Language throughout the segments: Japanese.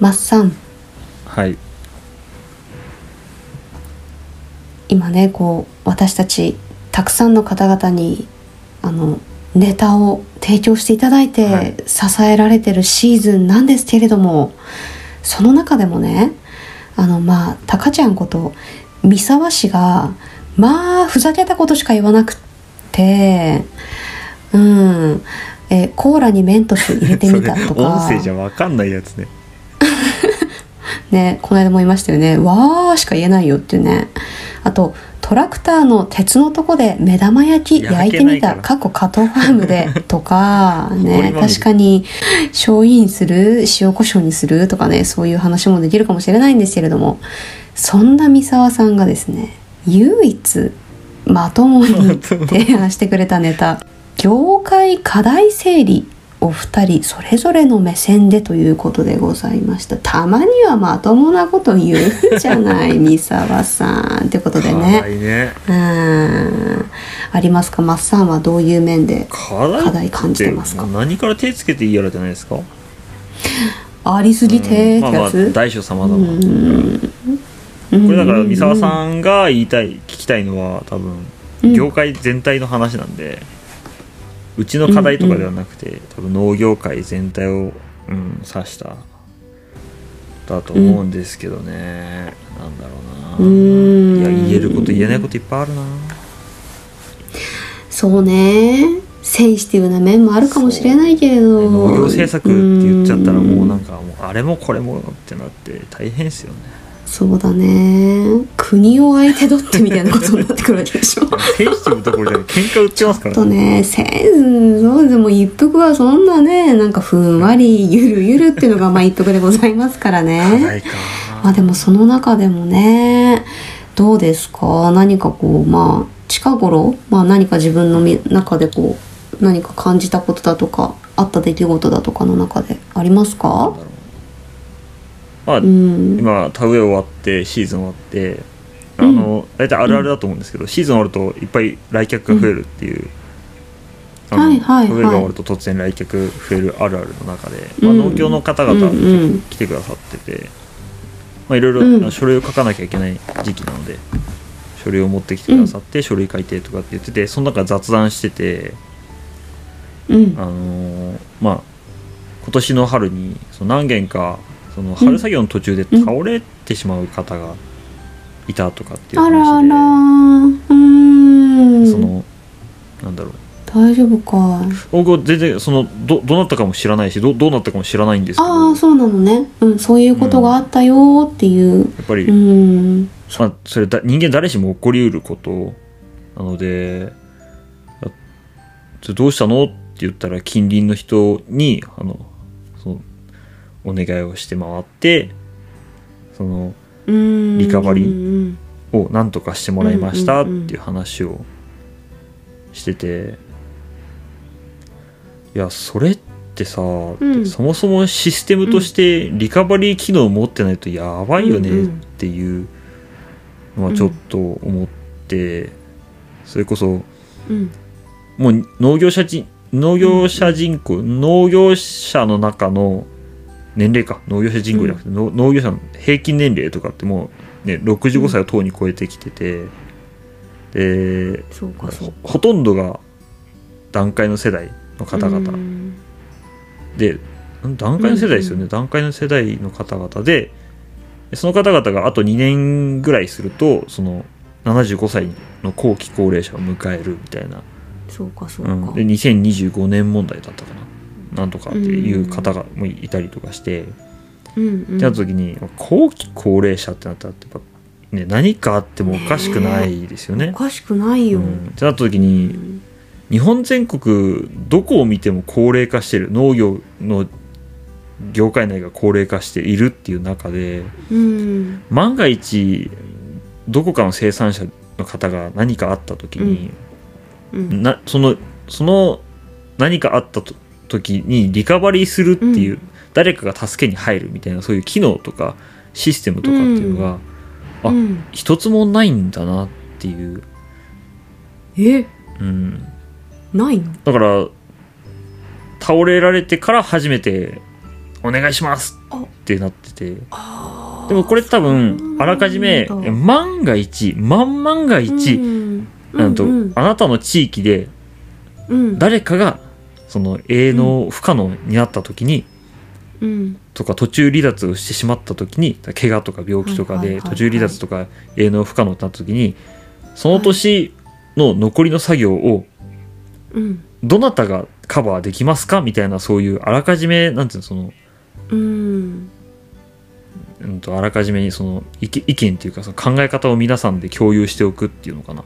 マッサンはい。今ねこう私たちたくさんの方々にあのネタを提供していただいはてい。支えられてるシーズンなんですけれどもその中でもねあのまあタカちゃんこと三沢氏がまあふざけたことしか言わなくってうん。えコーラにメントス入れてみたとか。音声じゃ分かんないやつねねこの間も言いましたよね「わー」しか言えないよっていうね。あとトラクターの鉄のとこで目玉焼き焼いてみた。過去加藤ファームで。とか埃ね確かに醤油にする塩コショウにする。とかねそういう話もできるかもしれないんですけれども。そんな三沢さんがですね唯一まともに 提案してくれたネタ。業界課題整理お二人それぞれの目線でということでございました。たまにはまともなこと言うじゃない三沢さん。ってことで課ね題ね。うん。ありますか？マッサンはどういう面で課題感じてますか？何から手つけていいやらじゃないですか？ありすぎてってまあまあやつ大小様々うん。これだから三沢さんが言いたい聞きたいのは多分うん。業界全体の話なんで、うちの課題とかではなくて、多分農業界全体を、うん、指しただと思うんですけどね、なんだろううなん。いや言えること言えないこといっぱいあるな。そうね。センシティブな面もあるかもしれないけれど。農業政策って言っちゃったらもうなんかもうあれもこれもってなって大変ですよねそうだね。国を相手取ってみたいなことになってくるわけでしょ。センシティブどころじゃない喧嘩売ってますからとねセンそうでも一服はそんなねなんかふんわりゆるゆるっていうのがまあ一服でございますから課ねまあでもその中でもねどうですか？何かこうまあ近頃、まあ、何か自分のみ中でこう何か感じたことだとかあった出来事だとかの中でありますか？まあ、うん。今田植え終わってシーズン終わってあの、大体あるあるだと思うんですけど、シーズン終わるといっぱい来客が増えるっていう、あのはいはいはい。田植えが終わると突然来客増えるあるあるの中で、まあ、うん農協の方々来てくださってて、まあ、いろいろ、うん。書類を書かなきゃいけない時期なので書類を持ってきてくださって、書類書いてとかって言っててその中雑談してて、うん。あのーまあ今年の春にその何件かその春作業の途中で倒れてしまう方がいたとかっていうあらあ話で、らうーん。そのなんだろう。大丈夫か僕は全然そのどどうなったかも知らないしどどうなったかも知らないんですけどやああそうなのね。うん。そういうことがあったよーっていう。っぱり、うん。まあ、それだ人間誰しも起こりうることなのでどうしたの？って言ったら近隣の人にあのお願いをして回ってそのうん。リカバリーーを何とかしてもらいましたっうんうんうん。ていう話をしてていやそれってさ、ん。そもそもシステムとしてリカバリー機能を持ってないとやばいよねっていうのはちょっと思って、それこそうん。もう農業者人農業者人口、農業者の中の年齢か。農業者人口じゃなくて、農農業者の平均年齢とかってもう、ね、65歳をとうに超えてきてて、うかそうか。ほとんどが段階の世代の方々、うん。でん段階の世代ですよね、うん段階の世代の方々でその方々があと2年ぐらいするとその75歳の後期高齢者を迎えるみたいな。そうかそうか、うん、で2025年問題だったかななんとかっていう方がもういたりとかして、うんうん。ってなった時に後期高齢者ってなったらやっぱ、ね、何かあってもおかしくないですよね。お。かしくないよ、うん、ってなった時うにん。日本全国どこを見ても高齢化してる農業の業界内が高齢化しているっていう中でうん。万が一どこかの生産者の方が何かあった時に、うん。なそのその何かあったと時にリカバリーするっていう、うん。誰かが助けに入るみたいなそういう機能とかシステムとかっていうのが、あうん。一つもないんだなっていう、え？うん、ないの？だから倒れられてから初めてお願いしますあ。ってなってて。でもこれ多分あらかじめ万が一万万が一、うん。なんと、うん。あなたの地域でうん。誰かがその営農不可能になった時に、うん。とか途中離脱をしてしまった時に怪我とか病気とかで途中離脱とか営農不可能になった時にその年の残りの作業をうん。どなたがカバーできますかみたいなそういうあらかじめなんていうのその、うん。うん、とあらかじめにその意見意見っていうかその考え方を皆さんで共有しておくっていうのかな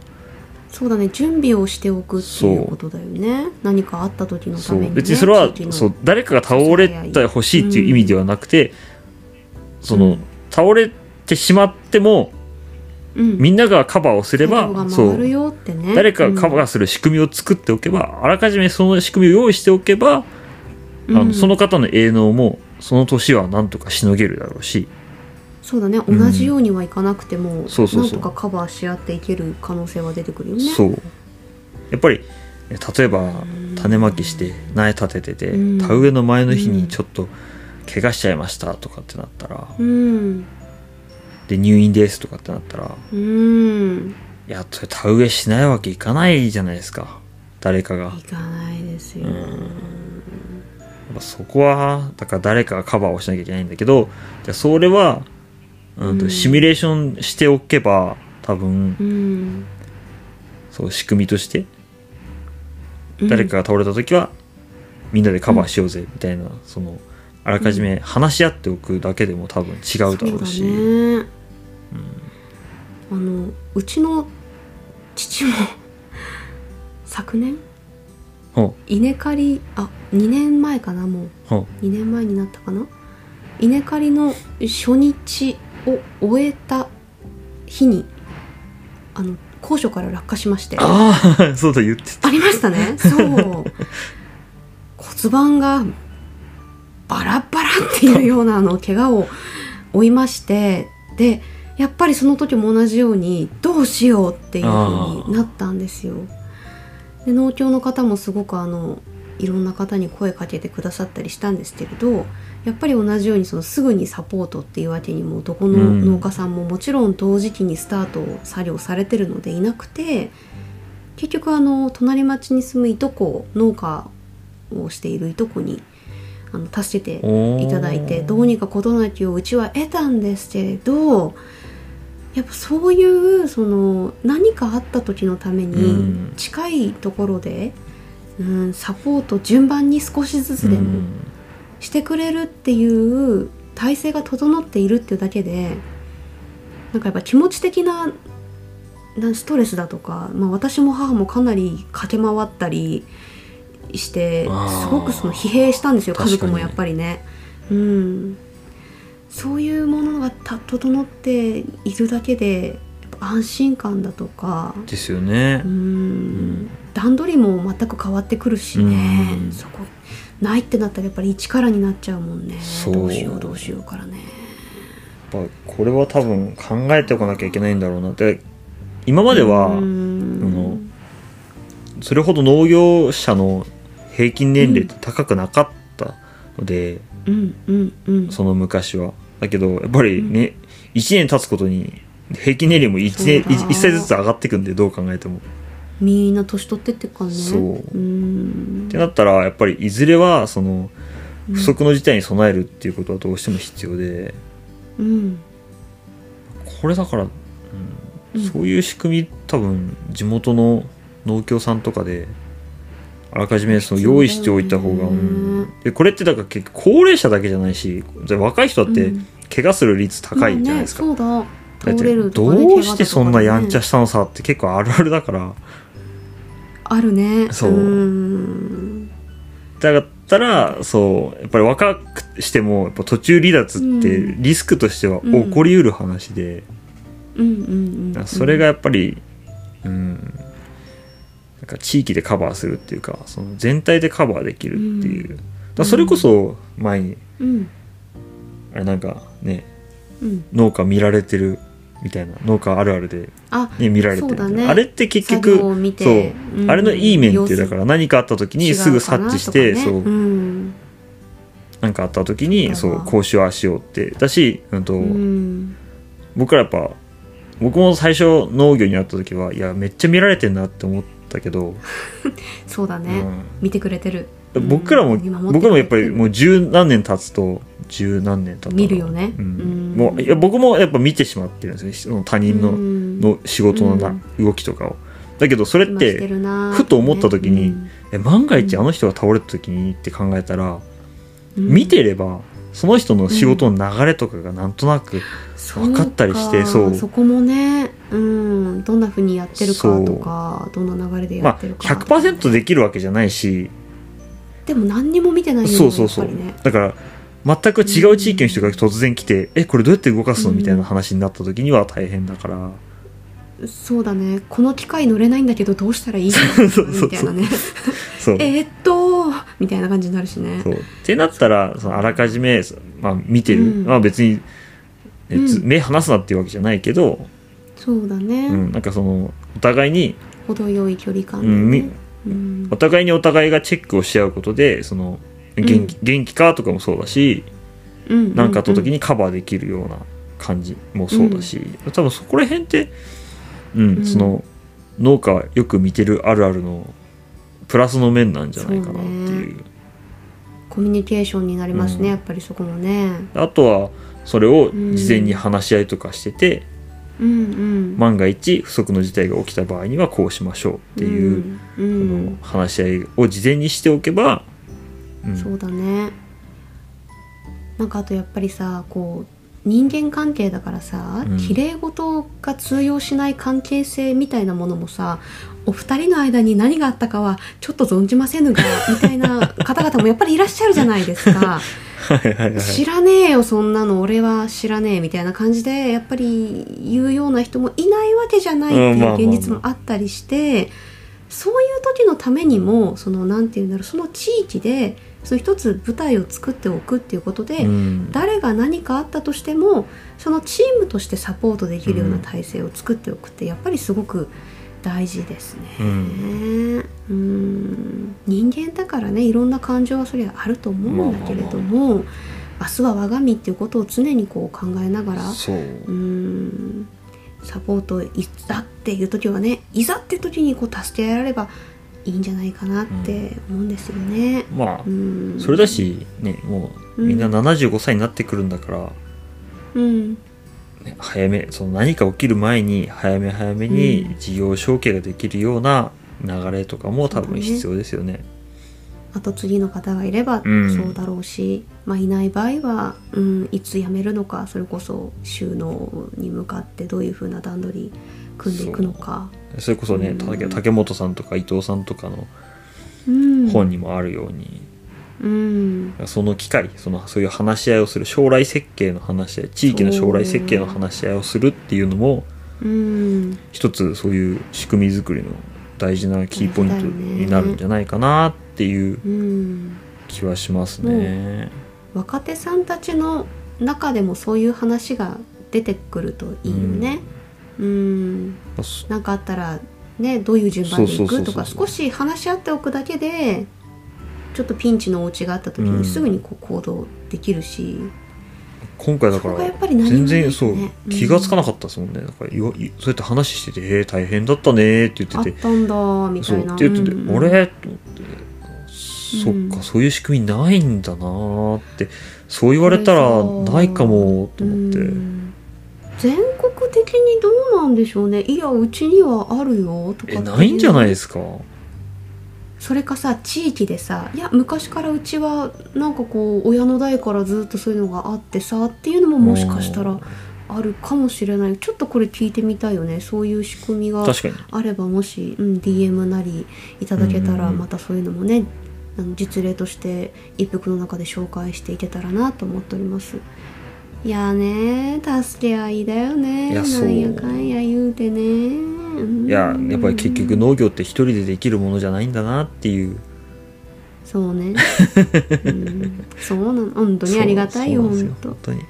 そうだね準備をしておくっていうことだよね。何かあった時のために、ね、別にそれはそう誰かが倒れてほしいっていう意味ではなくて、その、うん。倒れてしまってもうん。みんながカバーをすれば作業がそう。誰かがカバーする仕組みを作っておけば、あらかじめその仕組みを用意しておけば、うん。あのその方の営農もその年はなんとかしのげるだろうしそうだね。うん。同じようにはいかなくても、そうそうそう。なんとかカバーし合っていける可能性は出てくるよね。そう。やっぱりえ例えばん。種まきして苗立てててうん。田植えの前の日うん。にちょっと怪我しちゃいましたとかってなったらうん。で入院ですとかってなったらうん。いや田植えしないわけいかないじゃないですか。誰かが。いかないですよ、うん。やっぱそこはだから誰かがカバーをしなきゃいけないんだけどじゃあそれは、うん。とうん。シミュレーションしておけば多分うんそう仕組みとしてうん。誰かが倒れた時はみんなでカバーしようぜみたいな、そのあらかじめ話し合っておくだけでも多分違うだろうし。そうあのうちの父も 昨年？ほ稲刈りあ2年前かなもう。う。ほ2年前になったかな？稲刈りの初日を終えた日にあの高所から落下しまして。うああ そうだ言ってた。ありましたね。そう。骨盤がバラバラっていうようなあの怪我を負いまして。でやっぱりその時も同じようにどうしようっていう風になったんですよ。で農協の方もすごくあのいろんな方に声かけてくださったりしたんですけれどやっぱり同じようにそのすぐにサポートっていうわけにもどこのうん。農家さんももちろん同時期にスタートを作業されてるのでいなくて結局あの隣町に住むいとこ農家をしているいとこにあの助けていただいてどうにか事なきをうちは得たんですけれどやっぱそういうその何かあった時のためうにん。近いところで、うん、サポート順番に少しずつでもうんしてくれるっていう体制が整っているっていうだけでなんかやっぱ気持ち的ななストレスだとか、まあ、私も母もかなり駆け回ったりしてすごくその疲弊したんですよ家族もやっぱりね。うん、そういうものがた整っているだけで安心感だとか。ですよね。う、ん。ん。段取りも全く変わってくるしね、うん。そこないってなったらやっぱり一からになっちゃうもんね。そう。どうしようどうしようからね。やっぱこれは多分考えておかなきゃいけないんだろうな。って今までは、うん。それほど農業者の平均年齢って高くなかったので、うん。うん。うん。その昔は。だけどやっぱりね、1年経つことに平均年齢も 1, 年そうだ 1, 歳ずつ上がっていくんでどう考えてもみんな年取ってってっからね。そう。うん。ってなったらやっぱりいずれはそのうん。不測の事態に備えるっていうことはどうしても必要で。うん。これだから、うんうん。そういう仕組み多分地元の農協さんとかであらかじめその用意しておいた方が、うん。でこれってだから結構高齢者だけじゃないしじゃあ若い人だってうん。怪我する率高いじゃないですか、まあね、そうだ。だってどうしてそんなやんちゃししたのさって結構あるあるだからあるね。そう。ん。だったらそうやっぱり若くしてもやっぱ途中離脱ってうん。リスクとしてはうん。起こりうる話で、うんうんうんそれがやっぱりうん。なんか地域でカバーするっていうかその全体でカバーできるっていう、だそれこそ前にうん。あれなんかねうん。農家見られてるみたいな農家あるあるで、あね、見られてるね。あれって結局そう、うん。あれのいい面ってだから何かあった時にすぐ察知して、そう。違うん。なんかあった時にそうこうしようああしようって。だし、うんとうん。僕らやっぱ僕も最初農業にあった時はいやめっちゃ見られてんなって思ったけど、そうだね、うん。見てくれてる。僕らも、僕らもやっぱりもうく十何年経つと十何年経ったら見るよね。うん。うん。もういや僕もやっぱ見てしまってるんですねその他人の,、うん。の仕事のな、動きとかを。だけどそれってふと思った時にうん。え万が一あの人が倒れた時にって考えたら、うん。見てればその人の仕事の流れとかがなんとなく、分かったりしてそう。かそうそこもねうん。どんなふうにやってるかとかどんな流れでやまあってるか、100%できるわけじゃないし。でも何にも見てないよねそうそうそう。やっぱりね。だから全く違う地域の人が突然来て、えこれどうやって動かすのみたいな話になった時には大変だから、そうだね。この機械乗れないんだけどどうしたらいい みたいなね。えーっとみたいな感じになるしね。そう。ってなったらそのあらかじめ、まあ、見てる、うん。まあ別に、目離すなっていうわけじゃないけど、そうだね、うん、なんかそのお互いに程よい距離感でうん。お互いにお互いがチェックをし合うことでその元気,、元気かとかもそうだしうん。何かあった時にカバーできるような感じもそうだし、多分そこら辺って、うんうん。その農家よく見てるあるあるのプラスの面なんじゃないかなっていう。そうコミュニケーションになりますね、うん。やっぱりそこもね。あとはそれを事前に話し合いとかしてて、うんうん。万が一不測の事態が起きた場合にはこうしましょうっていう、うんうん。話し合いを事前にしておけば、うん。そうだね。なんかあとやっぱりさこう人間関係だからさうん。綺麗事が通用しない関係性みたいなものもさお二人の間に何があったかはちょっと存じませぬがみたいな方々もやっぱりいらっしゃるじゃないですか。はいはいはい知らねえよそんなの。俺は知らねえみたいな感じでやっぱり言うような人もいないわけじゃないってうんまあまあまあ。いう現実もあったりしてそういう時のためにもそのなんていうんだろうその地域でその一つ舞台を作っておくっていうことで、うん。誰が何かあったとしてもそのチームとしてサポートできるような体制を作っておくってやっぱりすごく大事ですね。うん。うん。人間だからねいろんな感情はそりゃあると思うんだけれども、明日は我が身っていうことを常にこう考えながらそう。うん。サポートいざっていう時はねいざって時にこう助けられればいいんじゃないかなって思うんですよね。まあうん。それだしねもうみんな75歳になってくるんだから、うん。ね早めその何か起きる前に早め早めに事業承継ができるような流れとかも多分必要ですよね。あと次の方がいればうん。そうだろうし、まあ、いない場合は、うん、いつ辞めるのかそれこそ収納に向かってどういうふうな段取り組んでいくのか。それこそねうん。竹竹本さんとか伊藤さんとかのうん。本にもあるように、うん。その機会そのそういう話し合いをする将来設計の話し合い地域の将来設計の話し合いをするっていうのもうん。一つそういう仕組み作りの大事なキーポイントになるんじゃないかなっていううん。気はしますね。若手さんたちの中でもそういう話が出てくるといいよね。うん、なんかあったらねどういう順番でいく？とか少し話し合っておくだけでちょっとピンチのお家があった時うん。にすぐにこう行動できるし、今回だから全然そう気がつかなかったですもんね。だからそうやって話してて「えー、大変だったね」って言ってて。あったんだみたいな。って言ってて「うん。うんあれ?」と思って。そっかそういう仕組みないんだなーって。そう言われたらないかもと思って。うん。全国的にどうなんでしょうね。いやうちにはあるよとかってえないんじゃないですか？それかさ地域でさいや昔からうちはなんかこう親の代からずっとそういうのがあってさっていうのももしかしたらあるかもしれない。ちょっとこれ聞いてみたいよね。そういう仕組みがあればもし、うん、DM なりいただけたらまたそういうのもねあの実例として一服の中で紹介していけたらなと思っておりますいやーね助け合いだよねいやそうなんやかんや言うてね。うん。いややっぱり結局農業って一人でできるものじゃないんだなっていう。そうね、うん、そうなの。本当にありがたいよ本本当に。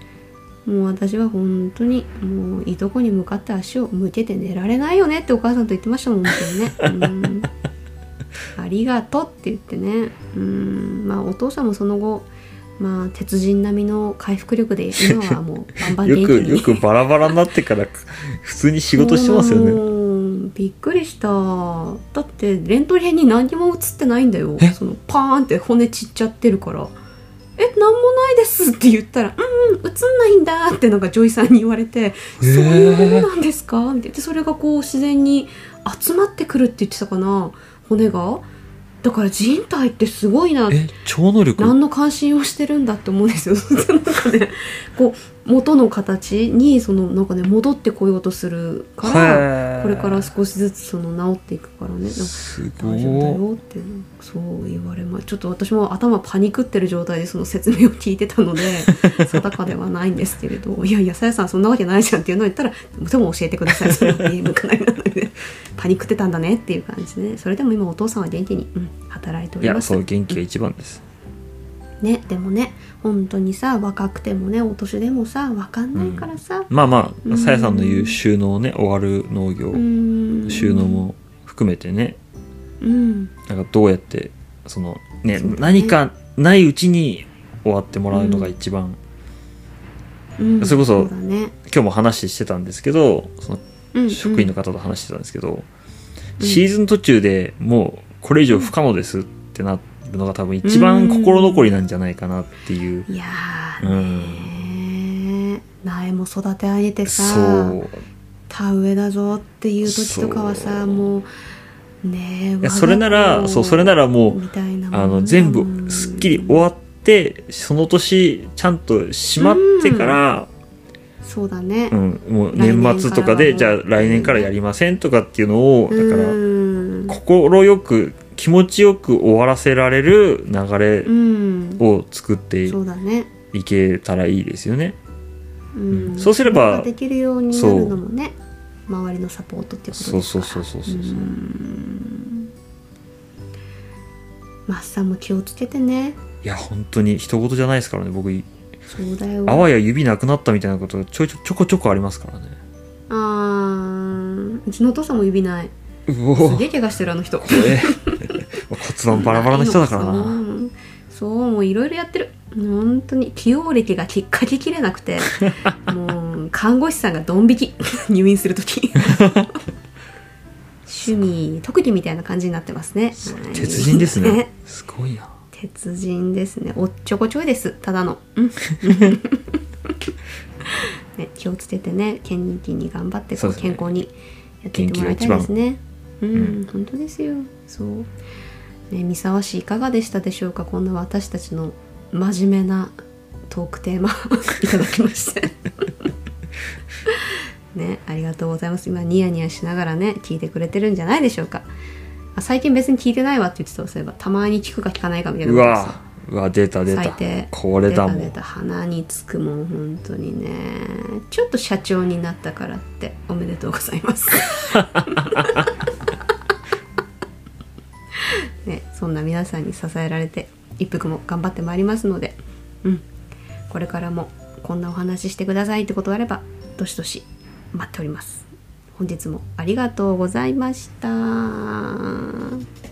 当もう私は本当にもういとこに向かって足を向けて寝られないよねってお母さんと言ってましたもん本当にね、うん、ありがとうって言ってね。うん。まあお父さんもその後まあ鉄人並みの回復力で今はもう バンバン元よ気に。くよくバラバラになってから普通に仕事してますよね。ねびっくりした。だってレントゲンに何にも映ってないんだよ。え？そのパーンって骨散っちゃってるから「えなんもないです」って言ったら「うんうん映んないんだ」ってなんかジョイさんに言われて「そういうものなんですか?」みたいなでそれがこう自然に集まってくるって言ってたかな骨がだから人体ってすごいなえ超能力？何の関心をしてるんだって思うんですよ。なんかね、こう元の形にそのなんかね戻ってこようとするから、これから少しずつその治っていくからね。大丈夫だよってそう言われまちょっと私も頭パニクってる状態でその説明を聞いてたので 定かではないんですけれど「いやいやさやさんそんなわけないじゃん」っていうのを言ったら「でも教えてください。それはゲームかなりなのでパニクってたんだね」っていう感じで、ね、それでも今お父さんは元気に、うん、働いておいやります。そう元気が一番ですねでもね本当にさ若くてもねお年でもさ分かんないからさ、まあまうん。あさやさんの言う収納ね終わる農業。うん。収納も含めてね。うん。なんかどうやってそのねね。何かないうちに終わってもらうのが一番、うん。それこそね、今日も話してたんですけどそのうん職員の方と話してたんですけど、うん。シーズン途中でもうこれ以上不可能ですってなるのが多分一番心残りなんじゃないかなっていう、いやーね苗も育て上げてさ田植えだぞっていう時とかはさもうねそれならそうそれならもうあの全部すっきり終わってその年ちゃんと閉まってから、そうだね。うんもう年末とかでじゃあ来年からやりませんとかっていうのをだからうん。心よく気持ちよく終わらせられる流れうん。を作ってそうだね。いけたらいいですよね。うん。そうすればできるようになるのもね周りのサポートっていうことそうですから。そうそうそうそうそう。うん。マッサンも気をつけてね。いや本当に人事じゃないですからね僕。そうだよ。あわや指なくなったみたいなことがちょいちょちょこちょこありますからね。あー。うちのお父さんも指ない。うおすげえ怪我してるあの人。え骨盤バラバラな人だから そうな。そうもういろいろやってる。本当に起用歴がきっかけきれなくて。もう看護師さんがドン引き。入院する時。趣味特技みたいな感じになってますね。はい。鉄人ですね。すごいな。鉄人ですね。おっちょこちょいです。ただの、うん。ね、気をつけてね。元気に頑張ってね。健康にやっていってもらいたいですね。うん、本当ですよ。そうね三沢市いかがでしたでしょうか？こんな私たちの真面目なトークテーマ いただきまして。ねありがとうございます。今ニヤニヤしながらね聞いてくれてるんじゃないでしょうか。あ最近別に聞いてないわって言ってたそういえば。たまに聞くか聞かないかみたいなうわうわ出た出た。これだもん出た出た。鼻につくもん本当にね。ちょっと社長になったからっておめでとうございます そんな皆さんに支えられて一服も頑張ってまいりますのでうんこれからもこんなお話ししてくださいってことがあればどしどし待っております。本日もありがとうございました。